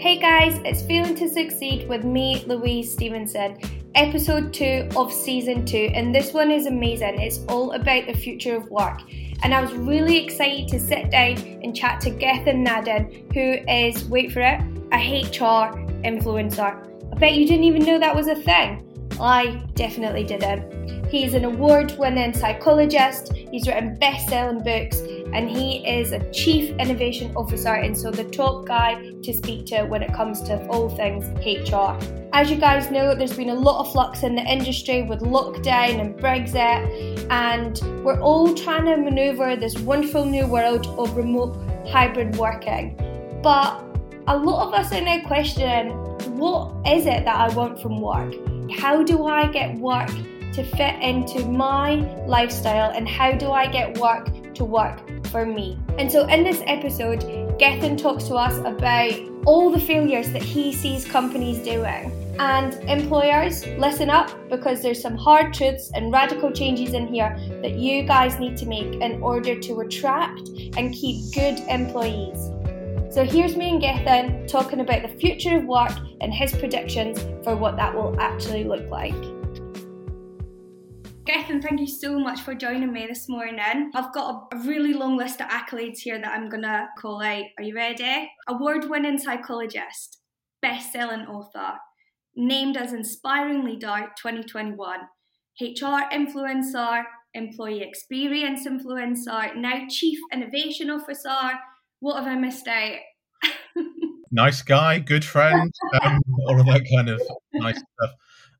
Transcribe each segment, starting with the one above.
Hey guys, it's Failing to Succeed with me, Louise Stevenson, episode 2 of season 2, and this one is amazing. It's all about the future of work. And I was really excited to sit down and chat to Gethin Nadin, who is, wait for it, a HR influencer. I bet you didn't even know that was a thing. I definitely didn't. He's an award winning psychologist, he's written best selling books, and he is a chief innovation officer and so the top guy to speak to when it comes to all things HR. As you guys know, there's been a lot of flux in the industry with lockdown and Brexit, and we're all trying to maneuver this wonderful new world of remote hybrid working. But a lot of us are now questioning what is it that I want from work? How do I get work to fit into my lifestyle, and how do I get work to work for me. And so, in this episode, Gethin talks to us about all the failures that he sees companies doing. And employers, listen up because there's some hard truths and radical changes in here that you guys need to make in order to attract and keep good employees. So here's me and Gethin talking about the future of work and his predictions for what that will actually look like. Gethin, thank you so much for joining me this morning. I've got a, really long list of accolades here that I'm going to call out. Are you ready? Award winning psychologist, best selling author, named as Inspiring Leader 2021, HR influencer, employee experience influencer, now Chief Innovation Officer. What have I missed out? nice guy, good friend, um, all of that kind of nice stuff.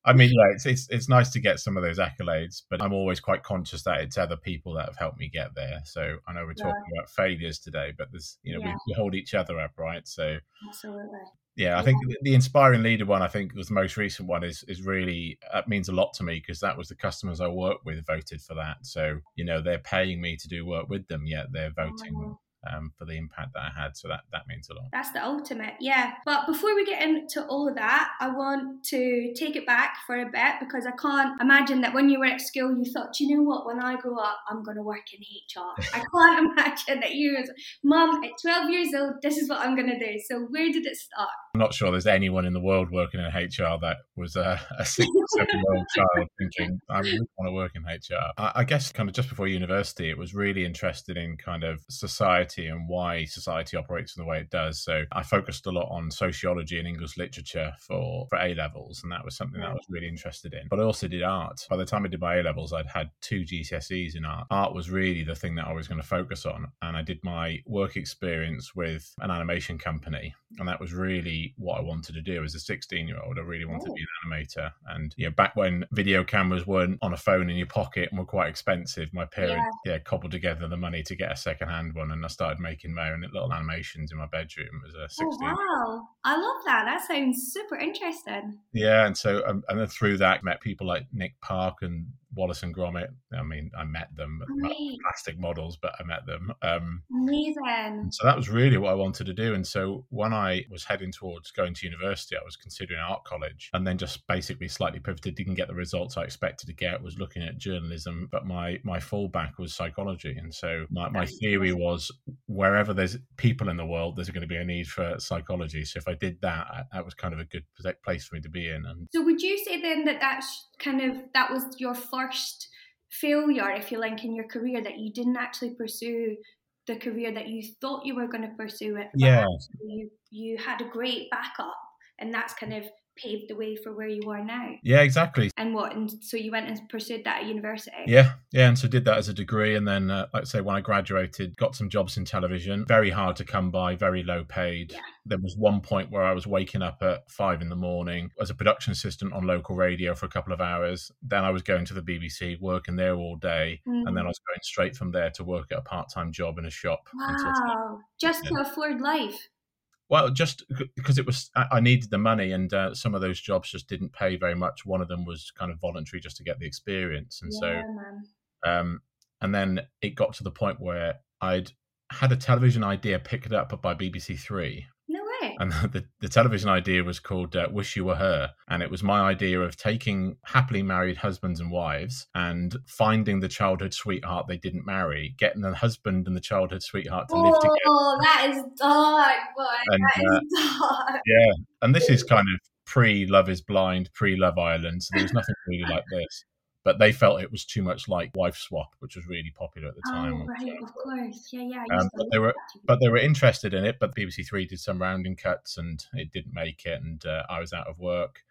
I mean, yeah, it's, it's it's nice to get some of those accolades, but I'm always quite conscious that it's other people that have helped me get there. So I know we're talking yeah. about failures today, but there's you know yeah. we, we, hold each other up, right? So absolutely. Yeah, I think the inspiring leader one, I think was the most recent one, is is really that means a lot to me because that was the customers I work with voted for that. So you know they're paying me to do work with them, yet they're voting oh um, for the impact that I had. So that, that means a lot. That's the ultimate, yeah. But before we get into all of that, I want to take it back for a bit because I can't imagine that when you were at school, you thought, you know what, when I grow up, I'm going to work in HR. I can't imagine that you was, Mum, at 12 years old, this is what I'm going to do. So where did it start? I'm not sure there's anyone in the world working in HR that was a, a six or seven year old child thinking, I really want to work in HR. I, I guess kind of just before university, it was really interested in kind of society society and why society operates in the way it does. So I focused a lot on sociology and English literature for, for A levels, and that was something that I was really interested in. But I also did art. By the time I did my A levels, I'd had two GCSEs in art. Art was really the thing that I was going to focus on, and I did my work experience with an animation company, and that was really what I wanted to do as a 16 year old. I really wanted oh. to be oh. an animator, and you know, back when video cameras weren't on a phone in your pocket and were quite expensive, my parents yeah, yeah cobbled together the money to get a second hand one, and I started making my own little animations in my bedroom as a 16 oh, wow. I love that. That sounds super interesting. Yeah and so um, and then through that met people like nick park and Wallace and Gromit. I mean, I met them, plastic models, but I met them. Um, Amazing. So that was really what I wanted to do. And so when I was heading towards going to university, I was considering art college, and then just basically slightly pivoted. Didn't get the results I expected to get. Was looking at journalism, but my my fallback was psychology. And so my, my theory was wherever there's people in the world, there's going to be a need for psychology. So if I did that, that was kind of a good place for me to be in. And so would you say then that that's kind of that was your first failure, if you like, in your career that you didn't actually pursue the career that you thought you were going to pursue it. Yeah. You you had a great backup, and that's kind of paved the way for where you are now. Yeah, exactly. And what? And so you went and pursued that at university? Yeah, yeah. And so did that as a degree. And then, uh, like I say, when I graduated, got some jobs in television, very hard to come by, very low paid. Yeah. There was one point where I was waking up at five in the morning as a production assistant on local radio for a couple of hours. Then I was going to the BBC, working there all day. Mm. And then I was going straight from there to work at a part time job in a shop. Wow. Just yeah. to afford life. Well, just because it was, I needed the money, and uh, some of those jobs just didn't pay very much. One of them was kind of voluntary, just to get the experience, and yeah, so, um, and then it got to the point where I'd had a television idea picked up by BBC Three. Okay. And the, the television idea was called uh, Wish You Were Her. And it was my idea of taking happily married husbands and wives and finding the childhood sweetheart they didn't marry, getting the husband and the childhood sweetheart to live together. Oh, that is dark, boy. And, that uh, is dark. Yeah. And this is kind of pre Love is Blind, pre Love Island. So there was nothing really like this. But they felt it was too much like Wife Swap, which was really popular at the time. Oh, right, of course. Yeah, yeah. Um, but they were- but they were interested in it. But BBC Three did some rounding cuts, and it didn't make it, and uh, I was out of work.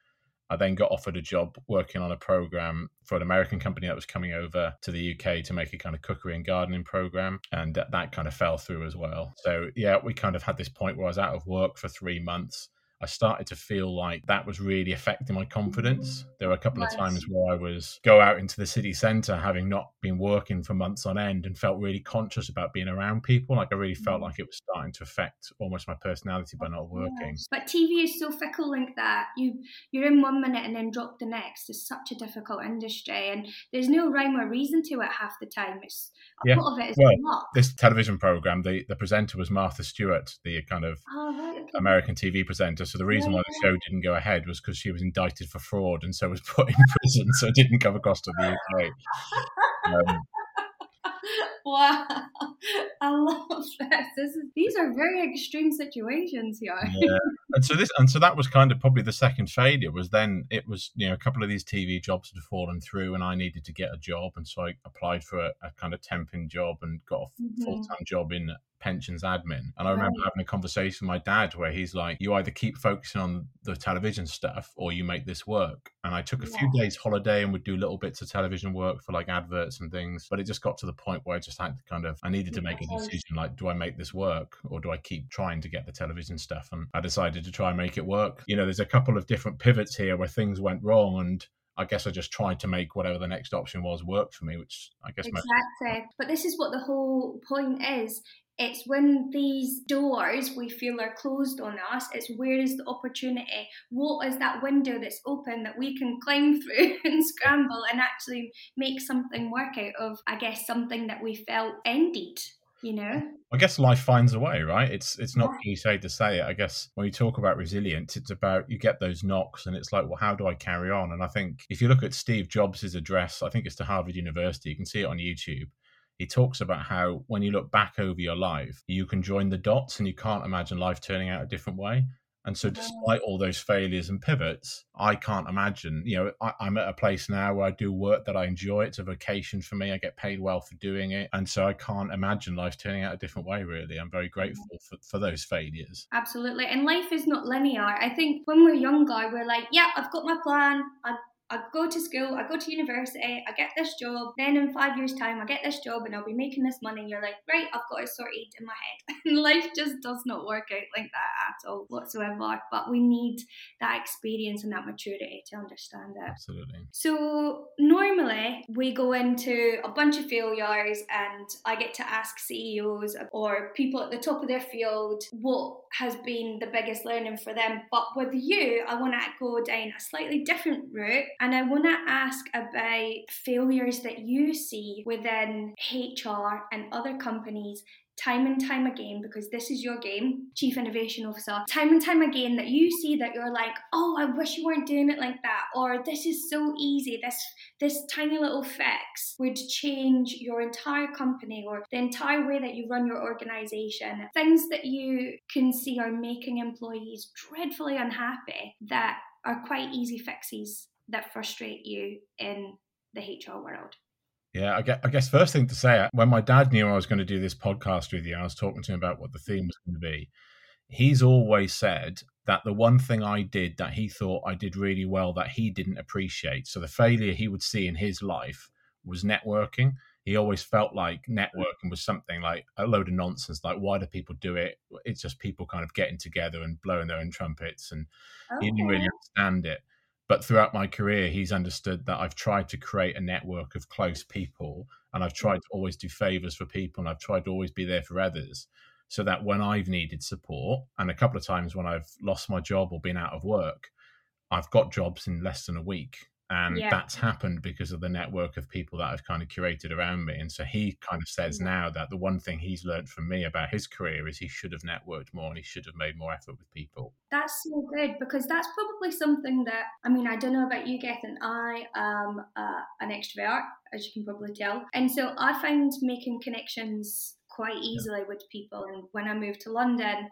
I then got offered a job working on a program for an American company that was coming over to the UK to make a kind of cookery and gardening program, and that, that kind of fell through as well. So yeah, we kind of had this point where I was out of work for three months. I started to feel like that was really affecting my confidence. There were a couple of times where I was go out into the city centre having not been working for months on end and felt really conscious about being around people. Like I really felt Mhm. like it was starting to affect almost my personality by not working. But TV is so fickle like that. You you're in one minute and then drop the next. It's such a difficult industry, and there's no rhyme or reason to it half the time. It's a Yeah. lot of it is Well, luck. This television program, the, the presenter was Martha Stewart, the kind of Oh, right, okay. American TV presenter. So the reason why the show didn't go ahead was because she was indicted for fraud and so was put in prison, so it didn't come across to the UK. Um, wow, I love this. this is, these are very extreme situations here. yeah. And so this, and so that was kind of probably the second failure. Was then it was you know a couple of these TV jobs had fallen through, and I needed to get a job, and so I applied for a, a kind of temping job and got a Mhm. full time job in pensions admin. And I remember Right. having a conversation with my dad where he's like, "You either keep focusing on the television stuff, or you make this work." And I took a few days holiday and would do little bits of television work for like adverts and things. But it just got to the point where I just had to kind of I needed to make a decision like, do I make this work or do I keep trying to get the television stuff? And I decided to try and make it work. You know, there's a couple of different pivots here where things went wrong and I guess I just tried to make whatever the next option was work for me, which I guess most Exactly. But this is what the whole point is. It's when these doors we feel are closed on us, it's where is the opportunity? What is that window that's open that we can climb through and scramble and actually make something work out of, I guess, something that we felt ended, you know? I guess life finds a way, right? It's it's not Yeah. cliche to say it. I guess when you talk about resilience, it's about you get those knocks and it's like, well, how do I carry on? And I think if you look at Steve Jobs' address, I think it's to Harvard University, you can see it on YouTube. He talks about how when you look back over your life, you can join the dots and you can't imagine life turning out a different way. And so, mm-hmm. despite all those failures and pivots, I can't imagine. You know, I, I'm at a place now where I do work that I enjoy. It's a vocation for me. I get paid well for doing it. And so, I can't imagine life turning out a different way, really. I'm very mm-hmm. grateful for, for those failures. Absolutely. And life is not linear. I think when we're younger, we're like, yeah, I've got my plan. I, I go to school, I go to university, I get this job. Then in five years' time, I get this job and I'll be making this money. You're like, right, I've got it sorted in my head. And life just does not work out like that at all whatsoever. But we need that experience and that maturity to understand it. Absolutely. So normally we go into a bunch of failures and I get to ask CEOs or people at the top of their field what has been the biggest learning for them. But with you, I want to go down a slightly different route and I want to ask about failures that you see within HR and other companies time and time again because this is your game chief innovation officer. Time and time again that you see that you're like oh i wish you weren't doing it like that or this is so easy. This this tiny little fix would change your entire company or the entire way that you run your organization. Things that you can see are making employees dreadfully unhappy that are quite easy fixes that frustrate you in the hr world Yeah, I guess, I guess first thing to say, uh, when my dad knew I was going to do this podcast with you, I was talking to him about what the theme was going to be. He's always said that the one thing I did that he thought I did really well that he didn't appreciate. So the failure he would see in his life was networking. He always felt like networking was something like a load of nonsense. Like, why do people do it? It's just people kind of getting together and blowing their own trumpets, and he didn't really understand it. But throughout my career, he's understood that I've tried to create a network of close people and I've mm. tried to always do favors for people and I've tried to always be there for others so that when I've needed support and a couple of times when I've lost my job or been out of work, I've got jobs in less than a week. And Yeah. that's happened because of the network of people that I've kind of curated around me. And so he kind of says Yeah. now that the one thing he's learned from me about his career is he should have networked more and he should have made more effort with people. That's so good because that's probably something that I mean I don't know about you, Gethin. I am uh, an extrovert, as you can probably tell, and so I find making connections quite easily with people. And when I moved to London,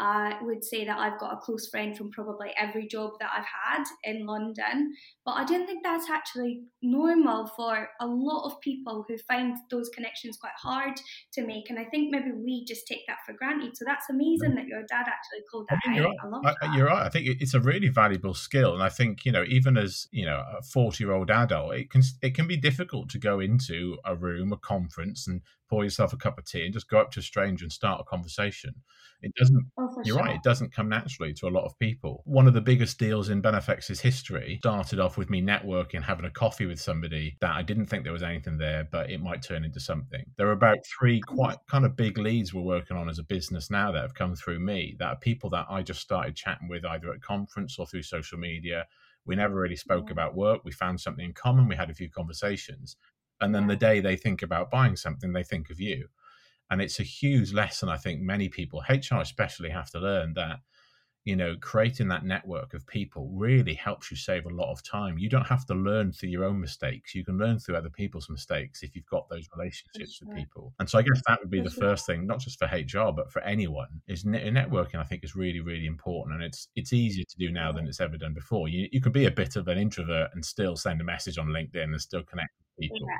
I would say that I've got a close friend from probably every job that I've had in London. But I don't think that's actually normal for a lot of people who find those connections quite hard to make. And I think maybe we just take that for granted. So that's amazing mm. that your dad actually called that out. you're I love right. I- that. you're right. I think it's a really valuable skill, and I think you know, even as you know, a forty-year-old adult, it can it can be difficult to go into a room, a conference, and pour yourself a cup of tea and just go up to a stranger and start a conversation. It doesn't. Oh, for You're sure. right. It doesn't come naturally to a lot of people. One of the biggest deals in Benefex's history started off with me networking, having a coffee with somebody that I didn't think there was anything there, but it might turn into something. There are about three quite kind of big leads we're working on as a business now that have come through me that are people that I just started chatting with either at conference or through social media. We never really spoke Yeah. about work. We found something in common. We had a few conversations. And then Yeah. the day they think about buying something, they think of you. And it's a huge lesson, I think many people, HR especially, have to learn that, you know, creating that network of people really helps you save a lot of time. You don't have to learn through your own mistakes. You can learn through other people's mistakes if you've got those relationships sure. with people. And so I guess that would be For the sure. first thing, not just for HR, but for anyone, is networking, I think, is really, really important. And it's it's easier to do now than it's ever done before. You, you can be a bit of an introvert and still send a message on LinkedIn and still connect with people. Yeah.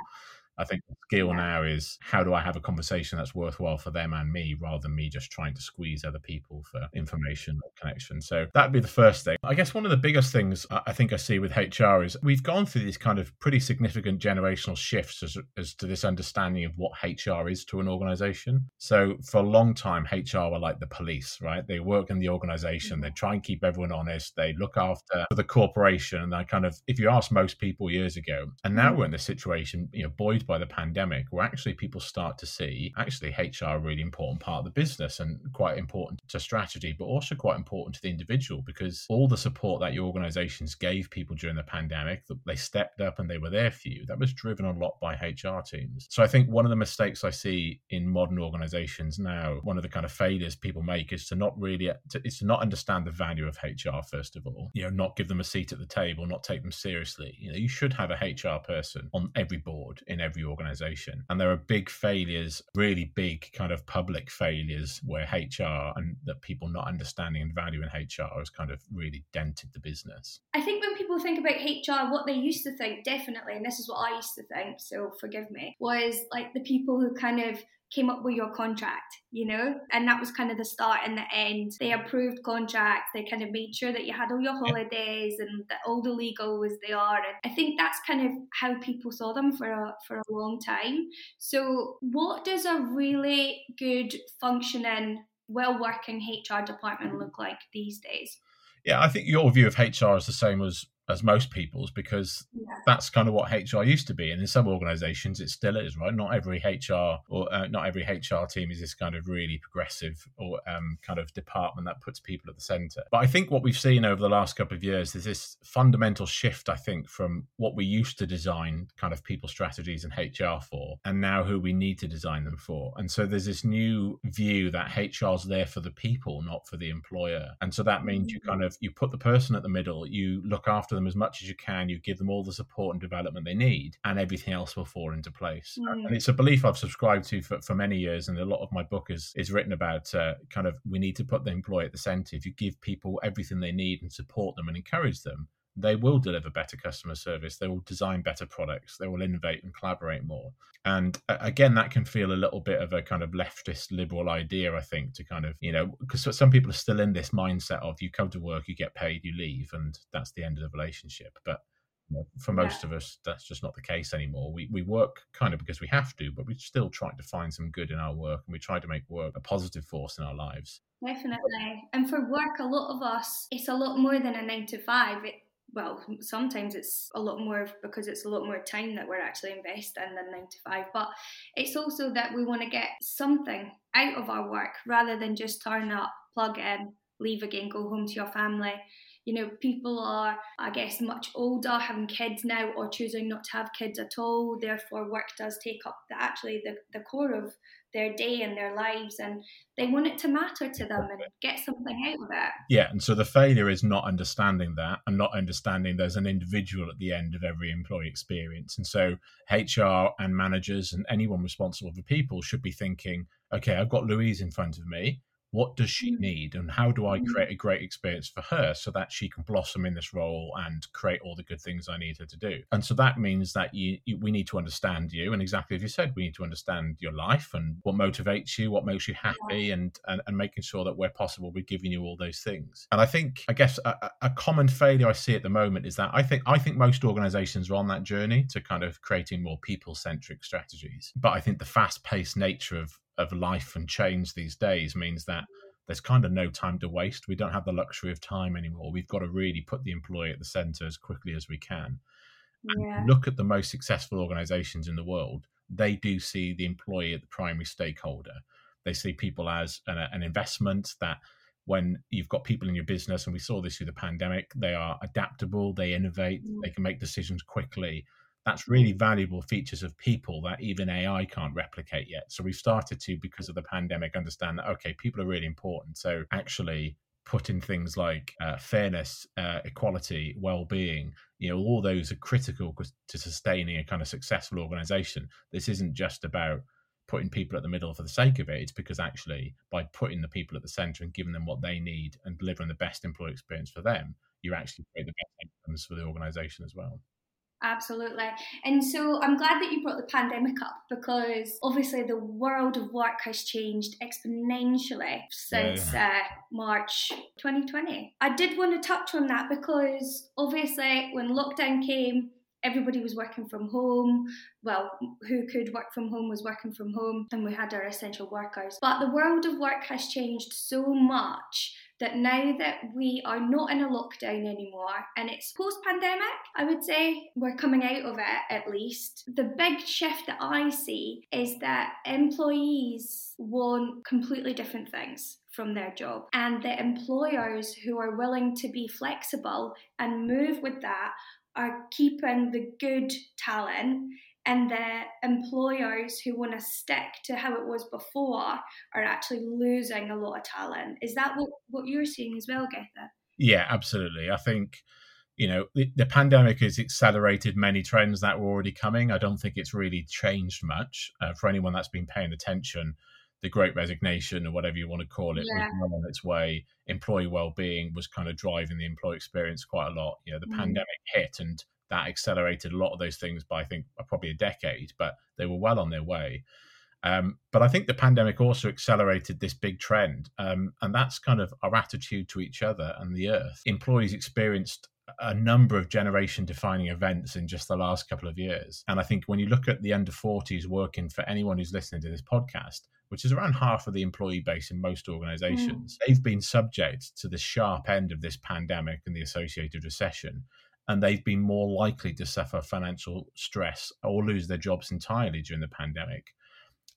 I think the skill Yeah. now is how do I have a conversation that's worthwhile for them and me rather than me just trying to squeeze other people for information or connection. So that'd be the first thing. I guess one of the biggest things I think I see with HR is we've gone through these kind of pretty significant generational shifts as, as to this understanding of what HR is to an organization. So for a long time, HR were like the police, right? They work in the organization, they mm-hmm. try and keep everyone honest, they look after the corporation. And I kind of, if you ask most people years ago, and now mm-hmm. we're in this situation, you know, buoyed by the pandemic, where actually people start to see actually HR a really important part of the business and quite important to strategy, but also quite important to the individual because all the support that your organizations gave people during the pandemic, they stepped up and they were there for you, that was driven a lot by HR teams. So I think one of the mistakes I see in modern organizations now, one of the kind of failures people make is to not really, to, is to not understand the value of HR, first of all, you know, not give them a seat at the table, not take them seriously. You know, you should have a HR person on every board in every organization. And there are big failures, really big kind of public failures where HR and that people not understanding and valuing HR has kind of really dented the business. I think when people think about HR, what they used to think, definitely, and this is what I used to think, so forgive me, was like the people who kind of came up with your contract, you know? And that was kind of the start and the end. They approved contracts, they kind of made sure that you had all your holidays and that all the legal was there. And I think that's kind of how people saw them for a, for a long time. So, what does a really good functioning, well working HR department look like these days? Yeah, I think your view of HR is the same as as most people's because Yeah. that's kind of what HR used to be, and in some organisations it still is, right? Not every HR or uh, not every HR team is this kind of really progressive or um, kind of department that puts people at the centre. But I think what we've seen over the last couple of years is this fundamental shift. I think from what we used to design kind of people strategies and HR for, and now who we need to design them for. And so there's this new view that HR's there for the people, not for the employer. And so that means you kind of you put the person at the middle, you look after them as much as you can, you give them all the support and development they need, and everything else will fall into place. Mm. And it's a belief I've subscribed to for, for many years, and a lot of my book is is written about uh, kind of we need to put the employee at the centre. If you give people everything they need and support them and encourage them, they will deliver better customer service. They will design better products. They will innovate and collaborate more. And uh, again, that can feel a little bit of a kind of leftist liberal idea, I think, to kind of, you know, because some people are still in this mindset of you come to work, you get paid, you leave, and that's the end of the relationship. But you know, for most of us, that's just not the case anymore. We, we work kind of because we have to, but we still try to find some good in our work and we try to make work a positive force in our lives. Definitely. And for work, a lot of us, it's a lot more than a nine to five. It, well, sometimes it's a lot more because it's a lot more time that we're actually investing than nine to five. But it's also that we want to get something out of our work rather than just turn up, plug in, leave again, go home to your family. you know, people are, I guess, much older, having kids now, or choosing not to have kids at all. Therefore, work does take up the, actually the, the core of their day and their lives and they want it to matter to them and get something out of it. Yeah, and so the failure is not understanding that and not understanding there's an individual at the end of every employee experience. And so HR and managers and anyone responsible for people should be thinking, okay, I've got Louise in front of me what does she mm. need and how do i mm. create a great experience for her so that she can blossom in this role and create all the good things i need her to do and so that means that you, you, we need to understand you and exactly as you said we need to understand your life and what motivates you what makes you happy and and, and making sure that where possible we're giving you all those things and i think i guess a, a common failure i see at the moment is that i think i think most organizations are on that journey to kind of creating more people centric strategies but i think the fast paced nature of of life and change these days means that there's kind of no time to waste. We don't have the luxury of time anymore. We've got to really put the employee at the center as quickly as we can. Yeah. look at the most successful organizations in the world. They do see the employee at the primary stakeholder. They see people as an, an investment that when you've got people in your business, and we saw this through the pandemic, they are adaptable, they innovate, mm. they can make decisions quickly that's really valuable features of people that even AI can't replicate yet. So we've started to, because of the pandemic, understand that, okay, people are really important. So actually, putting things like uh, fairness, uh, equality, well-being, you know, all those are critical to sustaining a kind of successful organization. This isn't just about putting people at the middle for the sake of it. It's because actually, by putting the people at the center and giving them what they need and delivering the best employee experience for them, you actually create the best outcomes for the organization as well. Absolutely. And so I'm glad that you brought the pandemic up because obviously the world of work has changed exponentially since uh, March 2020. I did want to touch on that because obviously when lockdown came, everybody was working from home. Well, who could work from home was working from home, and we had our essential workers. But the world of work has changed so much that now that we are not in a lockdown anymore and it's post pandemic, I would say we're coming out of it at least. The big shift that I see is that employees want completely different things from their job. And the employers who are willing to be flexible and move with that are keeping the good talent and the employers who want to stick to how it was before are actually losing a lot of talent. Is that what, what you're seeing as well, Gethin? Yeah, absolutely. I think you know the, the, pandemic has accelerated many trends that were already coming. I don't think it's really changed much uh, for anyone that's been paying attention. The Great Resignation, or whatever you want to call it, yeah. was on its way. Employee well-being was kind of driving the employee experience quite a lot. You know, the mm. pandemic hit, and that accelerated a lot of those things by I think probably a decade, but they were well on their way. Um, but I think the pandemic also accelerated this big trend, um, and that's kind of our attitude to each other and the earth. Employees experienced a number of generation defining events in just the last couple of years. And I think when you look at the under 40s working for anyone who's listening to this podcast, which is around half of the employee base in most organizations, mm. they've been subject to the sharp end of this pandemic and the associated recession and they've been more likely to suffer financial stress or lose their jobs entirely during the pandemic.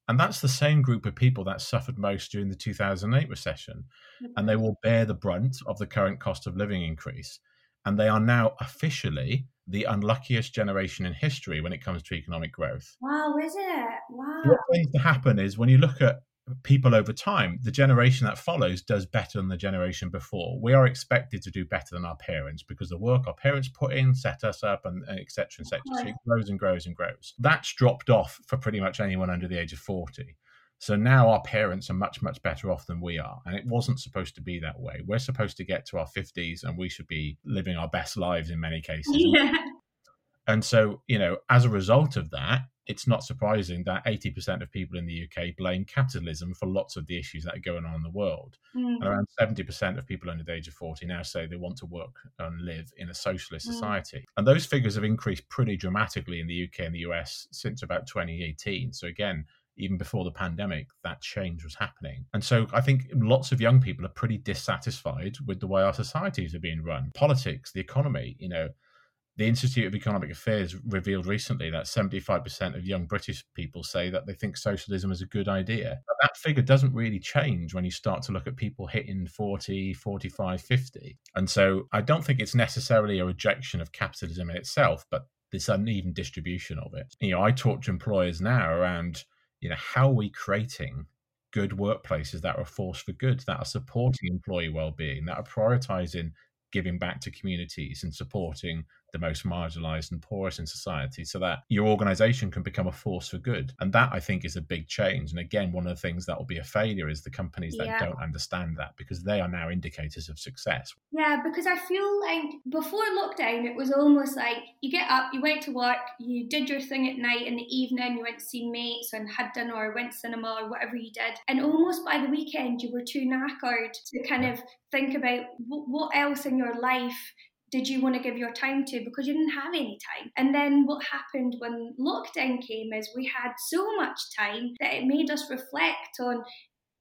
And that's the same group of people that suffered most during the 2008 recession. And they mm-hmm. will bear the brunt of the current cost of living increase. And they are now officially the unluckiest generation in history when it comes to economic growth. Wow, is it? Wow. What tends to happen is when you look at people over time, the generation that follows does better than the generation before. We are expected to do better than our parents because the work our parents put in set us up and etc. and etc. So it grows and grows and grows. That's dropped off for pretty much anyone under the age of 40. So now our parents are much, much better off than we are. And it wasn't supposed to be that way. We're supposed to get to our 50s and we should be living our best lives in many cases. Yeah. And so, you know, as a result of that, it's not surprising that 80% of people in the UK blame capitalism for lots of the issues that are going on in the world. Mm. And around 70% of people under the age of 40 now say they want to work and live in a socialist mm. society. And those figures have increased pretty dramatically in the UK and the US since about 2018. So, again, even before the pandemic, that change was happening. And so I think lots of young people are pretty dissatisfied with the way our societies are being run. Politics, the economy, you know, the Institute of Economic Affairs revealed recently that 75% of young British people say that they think socialism is a good idea. But that figure doesn't really change when you start to look at people hitting 40, 45, 50. And so I don't think it's necessarily a rejection of capitalism in itself, but this uneven distribution of it. You know, I talk to employers now around, you know, how are we creating good workplaces that are a force for good, that are supporting employee well-being, that are prioritizing giving back to communities and supporting the most marginalized and poorest in society so that your organization can become a force for good. And that I think is a big change. And again, one of the things that will be a failure is the companies that yeah. don't understand that because they are now indicators of success. Yeah, because I feel like before lockdown, it was almost like you get up, you went to work, you did your thing at night in the evening, you went to see mates and had dinner or went cinema or whatever you did. And almost by the weekend, you were too knackered to kind of think about what else in your life did you want to give your time to because you didn't have any time. And then what happened when lockdown came is we had so much time that it made us reflect on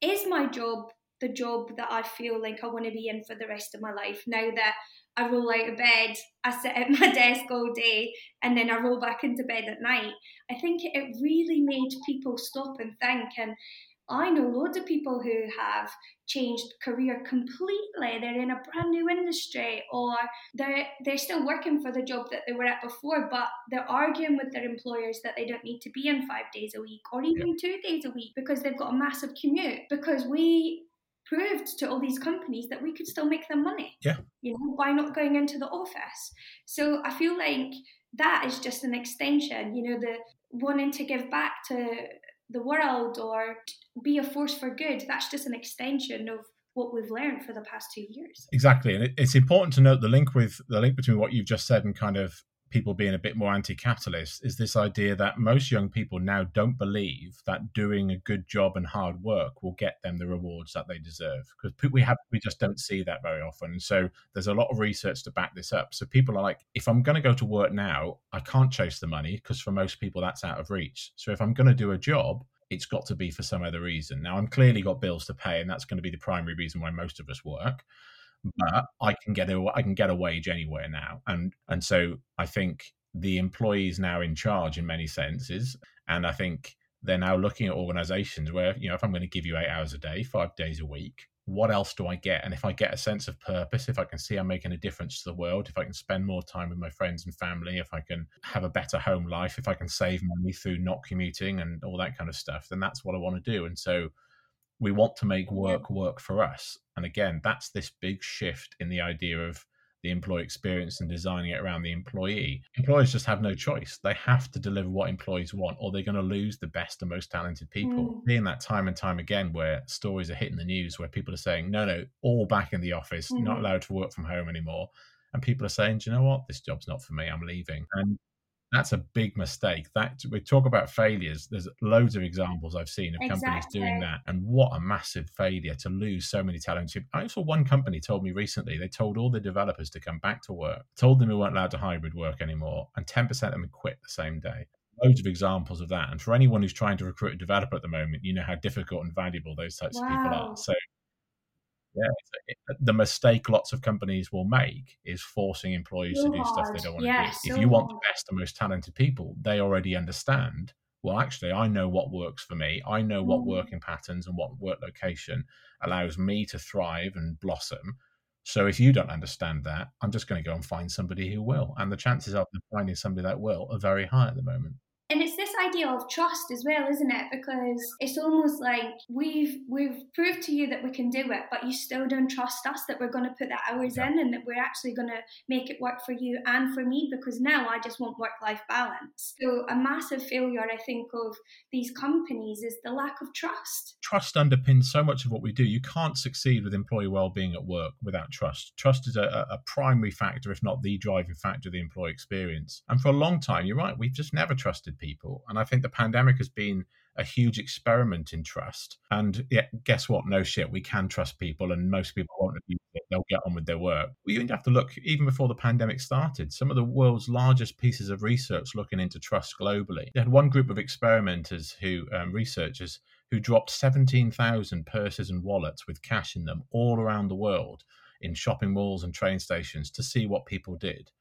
is my job the job that I feel like I want to be in for the rest of my life now that I roll out of bed, I sit at my desk all day, and then I roll back into bed at night. I think it really made people stop and think. And I know loads of people who have changed career completely. They're in a brand new industry or they're they're still working for the job that they were at before, but they're arguing with their employers that they don't need to be in five days a week or even two days a week because they've got a massive commute. Because we proved to all these companies that we could still make them money. Yeah. You know, by not going into the office. So I feel like that is just an extension, you know, the wanting to give back to the world or be a force for good. That's just an extension of what we've learned for the past two years. Exactly, and it's important to note the link with the link between what you've just said and kind of people being a bit more anti-capitalist is this idea that most young people now don't believe that doing a good job and hard work will get them the rewards that they deserve because we have we just don't see that very often and so there's a lot of research to back this up so people are like if i'm going to go to work now i can't chase the money because for most people that's out of reach so if i'm going to do a job it's got to be for some other reason. Now, I'm clearly got bills to pay, and that's going to be the primary reason why most of us work. But I can get a I can get a wage anywhere now, and and so I think the employee is now in charge in many senses, and I think they're now looking at organisations where you know if I'm going to give you eight hours a day, five days a week, what else do I get? And if I get a sense of purpose, if I can see I'm making a difference to the world, if I can spend more time with my friends and family, if I can have a better home life, if I can save money through not commuting and all that kind of stuff, then that's what I want to do. And so we want to make work work for us. And again, that's this big shift in the idea of the employee experience and designing it around the employee. Employers just have no choice. They have to deliver what employees want, or they're going to lose the best and most talented people. Mm. Being that time and time again where stories are hitting the news where people are saying, no, no, all back in the office, mm. not allowed to work from home anymore. And people are saying, do you know what? This job's not for me. I'm leaving. And that's a big mistake. That we talk about failures. There's loads of examples I've seen of exactly. companies doing that, and what a massive failure to lose so many talented. I saw one company told me recently they told all the developers to come back to work, told them we weren't allowed to hybrid work anymore, and ten percent of them quit the same day. Loads of examples of that, and for anyone who's trying to recruit a developer at the moment, you know how difficult and valuable those types wow. of people are. So yeah, the mistake lots of companies will make is forcing employees to do hard. stuff they don't want yeah, to do. So if you want the best and most talented people, they already understand. Well, actually, I know what works for me. I know what mm. working patterns and what work location allows me to thrive and blossom. So if you don't understand that, I'm just going to go and find somebody who will. And the chances of finding somebody that will are very high at the moment and it's this idea of trust as well isn't it? Because it's almost like we've we've proved to you that we can do it but you still don't trust us that we're going to put the hours yeah. in and that we're actually going to make it work for you and for me because now i just want work life balance. So a massive failure i think of these companies is the lack of trust. Trust underpins so much of what we do. You can't succeed with employee well-being at work without trust. Trust is a, a primary factor if not the driving factor of the employee experience. And for a long time you're right we've just never trusted people. And I think the pandemic has been a huge experiment in trust. And yeah, guess what? No shit, we can trust people, and most people won't abuse it. They'll get on with their work. We even have to look even before the pandemic started. Some of the world's largest pieces of research looking into trust globally. They had one group of experimenters who um, researchers who dropped 17,000 purses and wallets with cash in them all around the world in shopping malls and train stations to see what people did.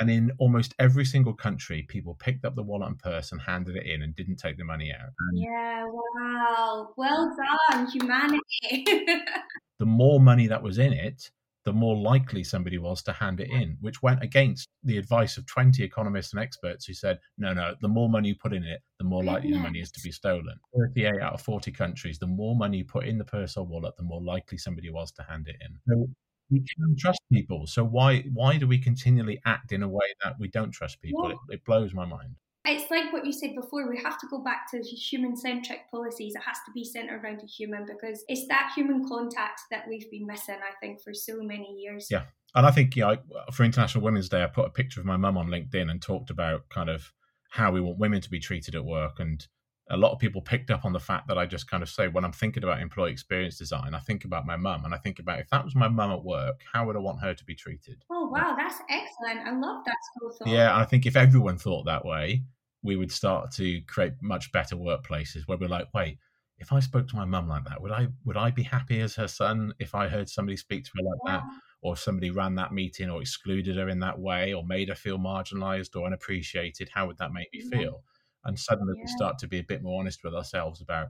And in almost every single country, people picked up the wallet and purse and handed it in and didn't take the money out. And Yeah, wow. Well done, humanity. the more money that was in it, the more likely somebody was to hand it in, which went against the advice of 20 economists and experts who said, no, no, the more money you put in it, the more likely the money is to be stolen. 38 out of 40 countries, the more money you put in the purse or wallet, the more likely somebody was to hand it in. So we can trust people. So why why do we continually act in a way that we don't trust people? Yeah. It, it blows my mind. it's like what you said before, we have to go back to human centric policies. It has to be centered around a human because it's that human contact that we've been missing, I think, for so many years. Yeah. And I think, you know, for International Women's Day, I put a picture of my mum on LinkedIn and talked about kind of how we want women to be treated at work. And a lot of people picked up on the fact that I just kind of say, when I'm thinking about employee experience design, I think about my mum and I think about if that was my mum at work, how would I want her to be treated? Oh, wow, that's excellent. I love that school thought. Yeah. And I think if everyone thought that way, we would start to create much better workplaces where we're like, wait, if I spoke to my mum like that, would I would I be happy as her son if I heard somebody speak to her like that? Or somebody ran that meeting or excluded her in that way or made her feel marginalized or unappreciated, how would that make me Yeah. feel? And suddenly we start to be a bit more honest with ourselves about,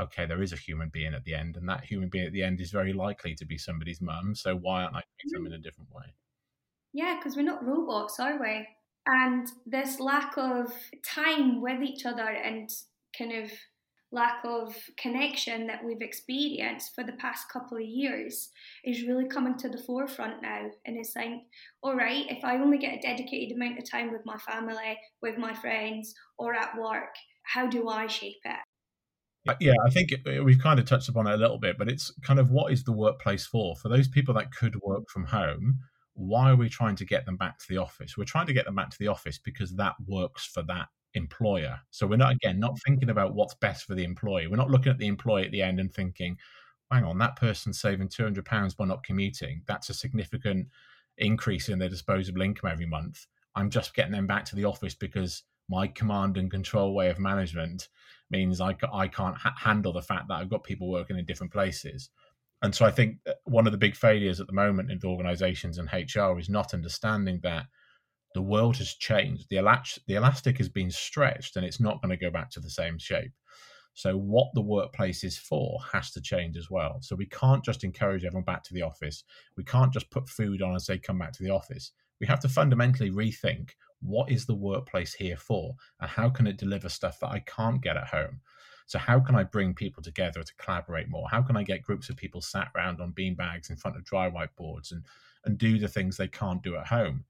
okay, there is a human being at the end, and that human being at the end is very likely to be somebody's mum. So why aren't I treating them mm. in a different way? Yeah, because we're not robots, are we? And this lack of time with each other and kind of lack of connection that we've experienced for the past couple of years is really coming to the forefront now. And it's like, all right, if I only get a dedicated amount of time with my family, with my friends, or at work, how do I shape it? Uh, Yeah, I think we've kind of touched upon it a little bit, but it's kind of what is the workplace for? For those people that could work from home, why are we trying to get them back to the office? We're trying to get them back to the office because that works for that employer. So we're not, again, not thinking about what's best for the employee. We're not looking at the employee at the end and thinking, hang on, that person's saving £200 by not commuting. That's a significant increase in their disposable income every month. I'm just getting them back to the office because my command and control way of management means I, I can't ha- handle the fact that I've got people working in different places. And so I think uh, one of the big failures at the moment in organizations and HR is not understanding that the world has changed. The, elas- the elastic has been stretched and it's not going to go back to the same shape. So, what the workplace is for has to change as well. So, we can't just encourage everyone back to the office. We can't just put food on and say, come back to the office. We have to fundamentally rethink what is the workplace here for and how can it deliver stuff that I can't get at home. So, how can I bring people together to collaborate more? How can I get groups of people sat around on beanbags in front of dry whiteboards and, and do the things they can't do at home?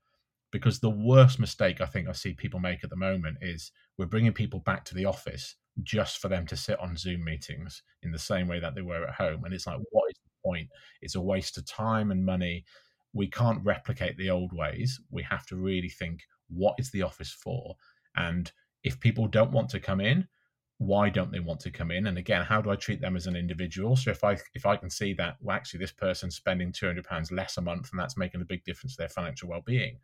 Because the worst mistake I think I see people make at the moment is we're bringing people back to the office just for them to sit on Zoom meetings in the same way that they were at home. And it's like, what is the point? It's a waste of time and money. We can't replicate the old ways. We have to really think what is the office for? And if people don't want to come in, why don't they want to come in? And again, how do I treat them as an individual? So if I if I can see that well, actually this person's spending two hundred pounds less a month, and that's making a big difference to their financial well being,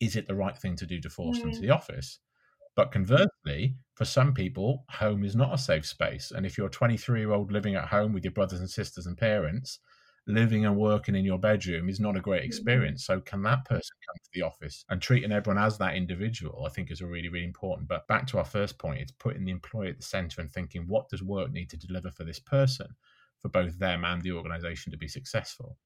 is it the right thing to do to force them to Mm. the office? But conversely, for some people, home is not a safe space. And if you're a 23 year old living at home with your brothers and sisters and parents, living and working in your bedroom is not a great experience. So, can that person come to the office and treating everyone as that individual? I think is a really, really important. But back to our first point, it's putting the employee at the center and thinking, what does work need to deliver for this person, for both them and the organization to be successful?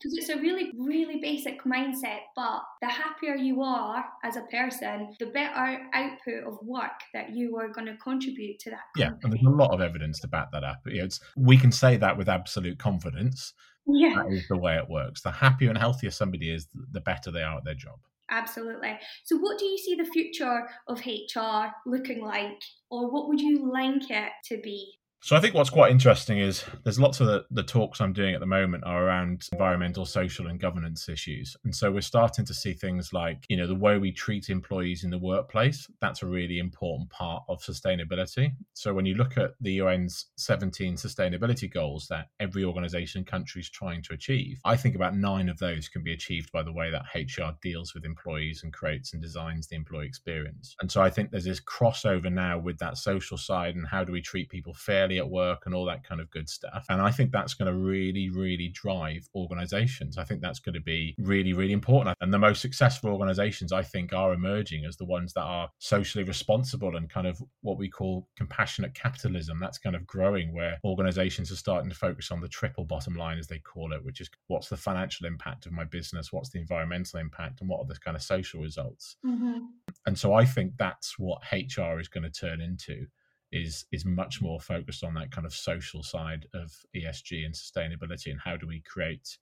Because it's a really, really basic mindset, but the happier you are as a person, the better output of work that you are going to contribute to that. Yeah, and there's a lot of evidence to back that up. It's, we can say that with absolute confidence. Yeah, That is the way it works. The happier and healthier somebody is, the better they are at their job. absolutely. So, what do you see the future of HR looking like, or what would you like it to be? So I think what's quite interesting is there's lots of the, the talks I'm doing at the moment are around environmental, social, and governance issues. And so we're starting to see things like, you know, the way we treat employees in the workplace. That's a really important part of sustainability. So when you look at the UN's 17 sustainability goals that every organization country is trying to achieve, I think about nine of those can be achieved by the way that HR deals with employees and creates and designs the employee experience. And so I think there's this crossover now with that social side and how do we treat people fairly fairly at work and all that kind of good stuff. And I think that's going to really, really drive organizations. I think that's going to be really, really important. And the most successful organizations, I think, are emerging as the ones that are socially responsible and kind of what we call compassionate capitalism. That's kind of growing where organizations are starting to focus on the triple bottom line, as they call it, which is what's the financial impact of my business, what's the environmental impact, and what are the kind of social results. Mm-hmm. And so I think that's what HR is going to turn into is is much more focused on that kind of social side of ESG and sustainability and how do we create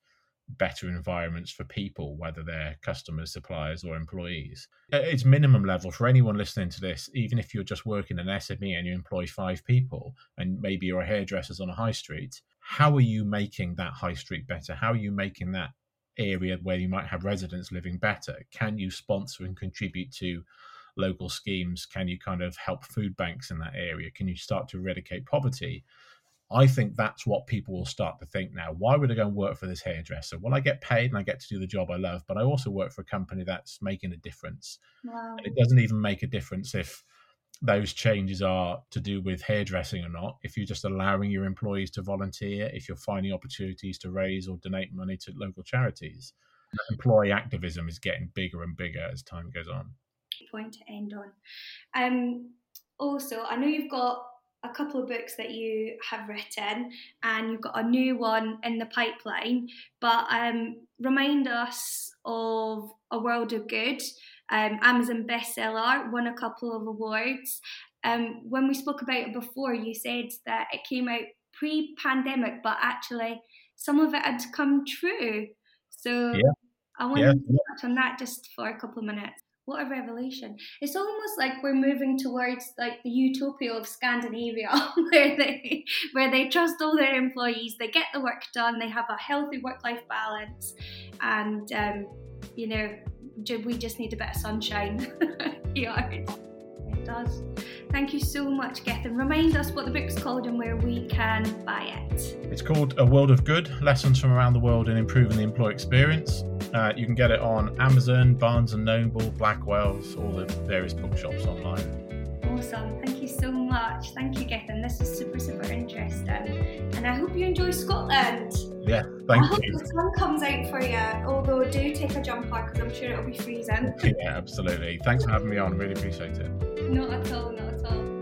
better environments for people, whether they're customers, suppliers, or employees. It's minimum level for anyone listening to this, even if you're just working an SME and you employ five people and maybe you're a hairdresser on a high street. How are you making that high street better? How are you making that area where you might have residents living better? Can you sponsor and contribute to local schemes? Can you kind of help food banks in that area? Can you start to eradicate poverty? I think that's what people will start to think now. Why would I go and work for this hairdresser? Well, I get paid and I get to do the job I love, but I also work for a company that's making a difference. Wow. And it doesn't even make a difference if those changes are to do with hairdressing or not. If you're just allowing your employees to volunteer, if you're finding opportunities to raise or donate money to local charities, mm. employee activism is getting bigger and bigger as time goes on point to end on. Um, also, I know you've got a couple of books that you have written and you've got a new one in the pipeline, but um, remind us of A World of Good. Um, Amazon bestseller, won a couple of awards. Um, when we spoke about it before, you said that it came out pre pandemic, but actually some of it had come true. So yeah. I want yeah. to touch on that just for a couple of minutes what a revelation. It's almost like we're moving towards like the utopia of scandinavia where they where they trust all their employees they get the work done they have a healthy work-life balance and um, you know we just need a bit of sunshine it does. Thank you so much gethin remind us what the book's called and where we can buy it. It's called a world of good lessons from around the world in improving the employee experience. Uh, you can get it on Amazon, Barnes and Noble, Blackwell's, all the various bookshops online. Awesome. Thank you so much. Thank you, Gethin. This is super, super interesting. And I hope you enjoy Scotland. Yeah, thank I hope you. the sun comes out for you, although do take a jumper because I'm sure it'll be freezing. yeah, absolutely. Thanks for having me on. Really appreciate it. Not at all, not at all.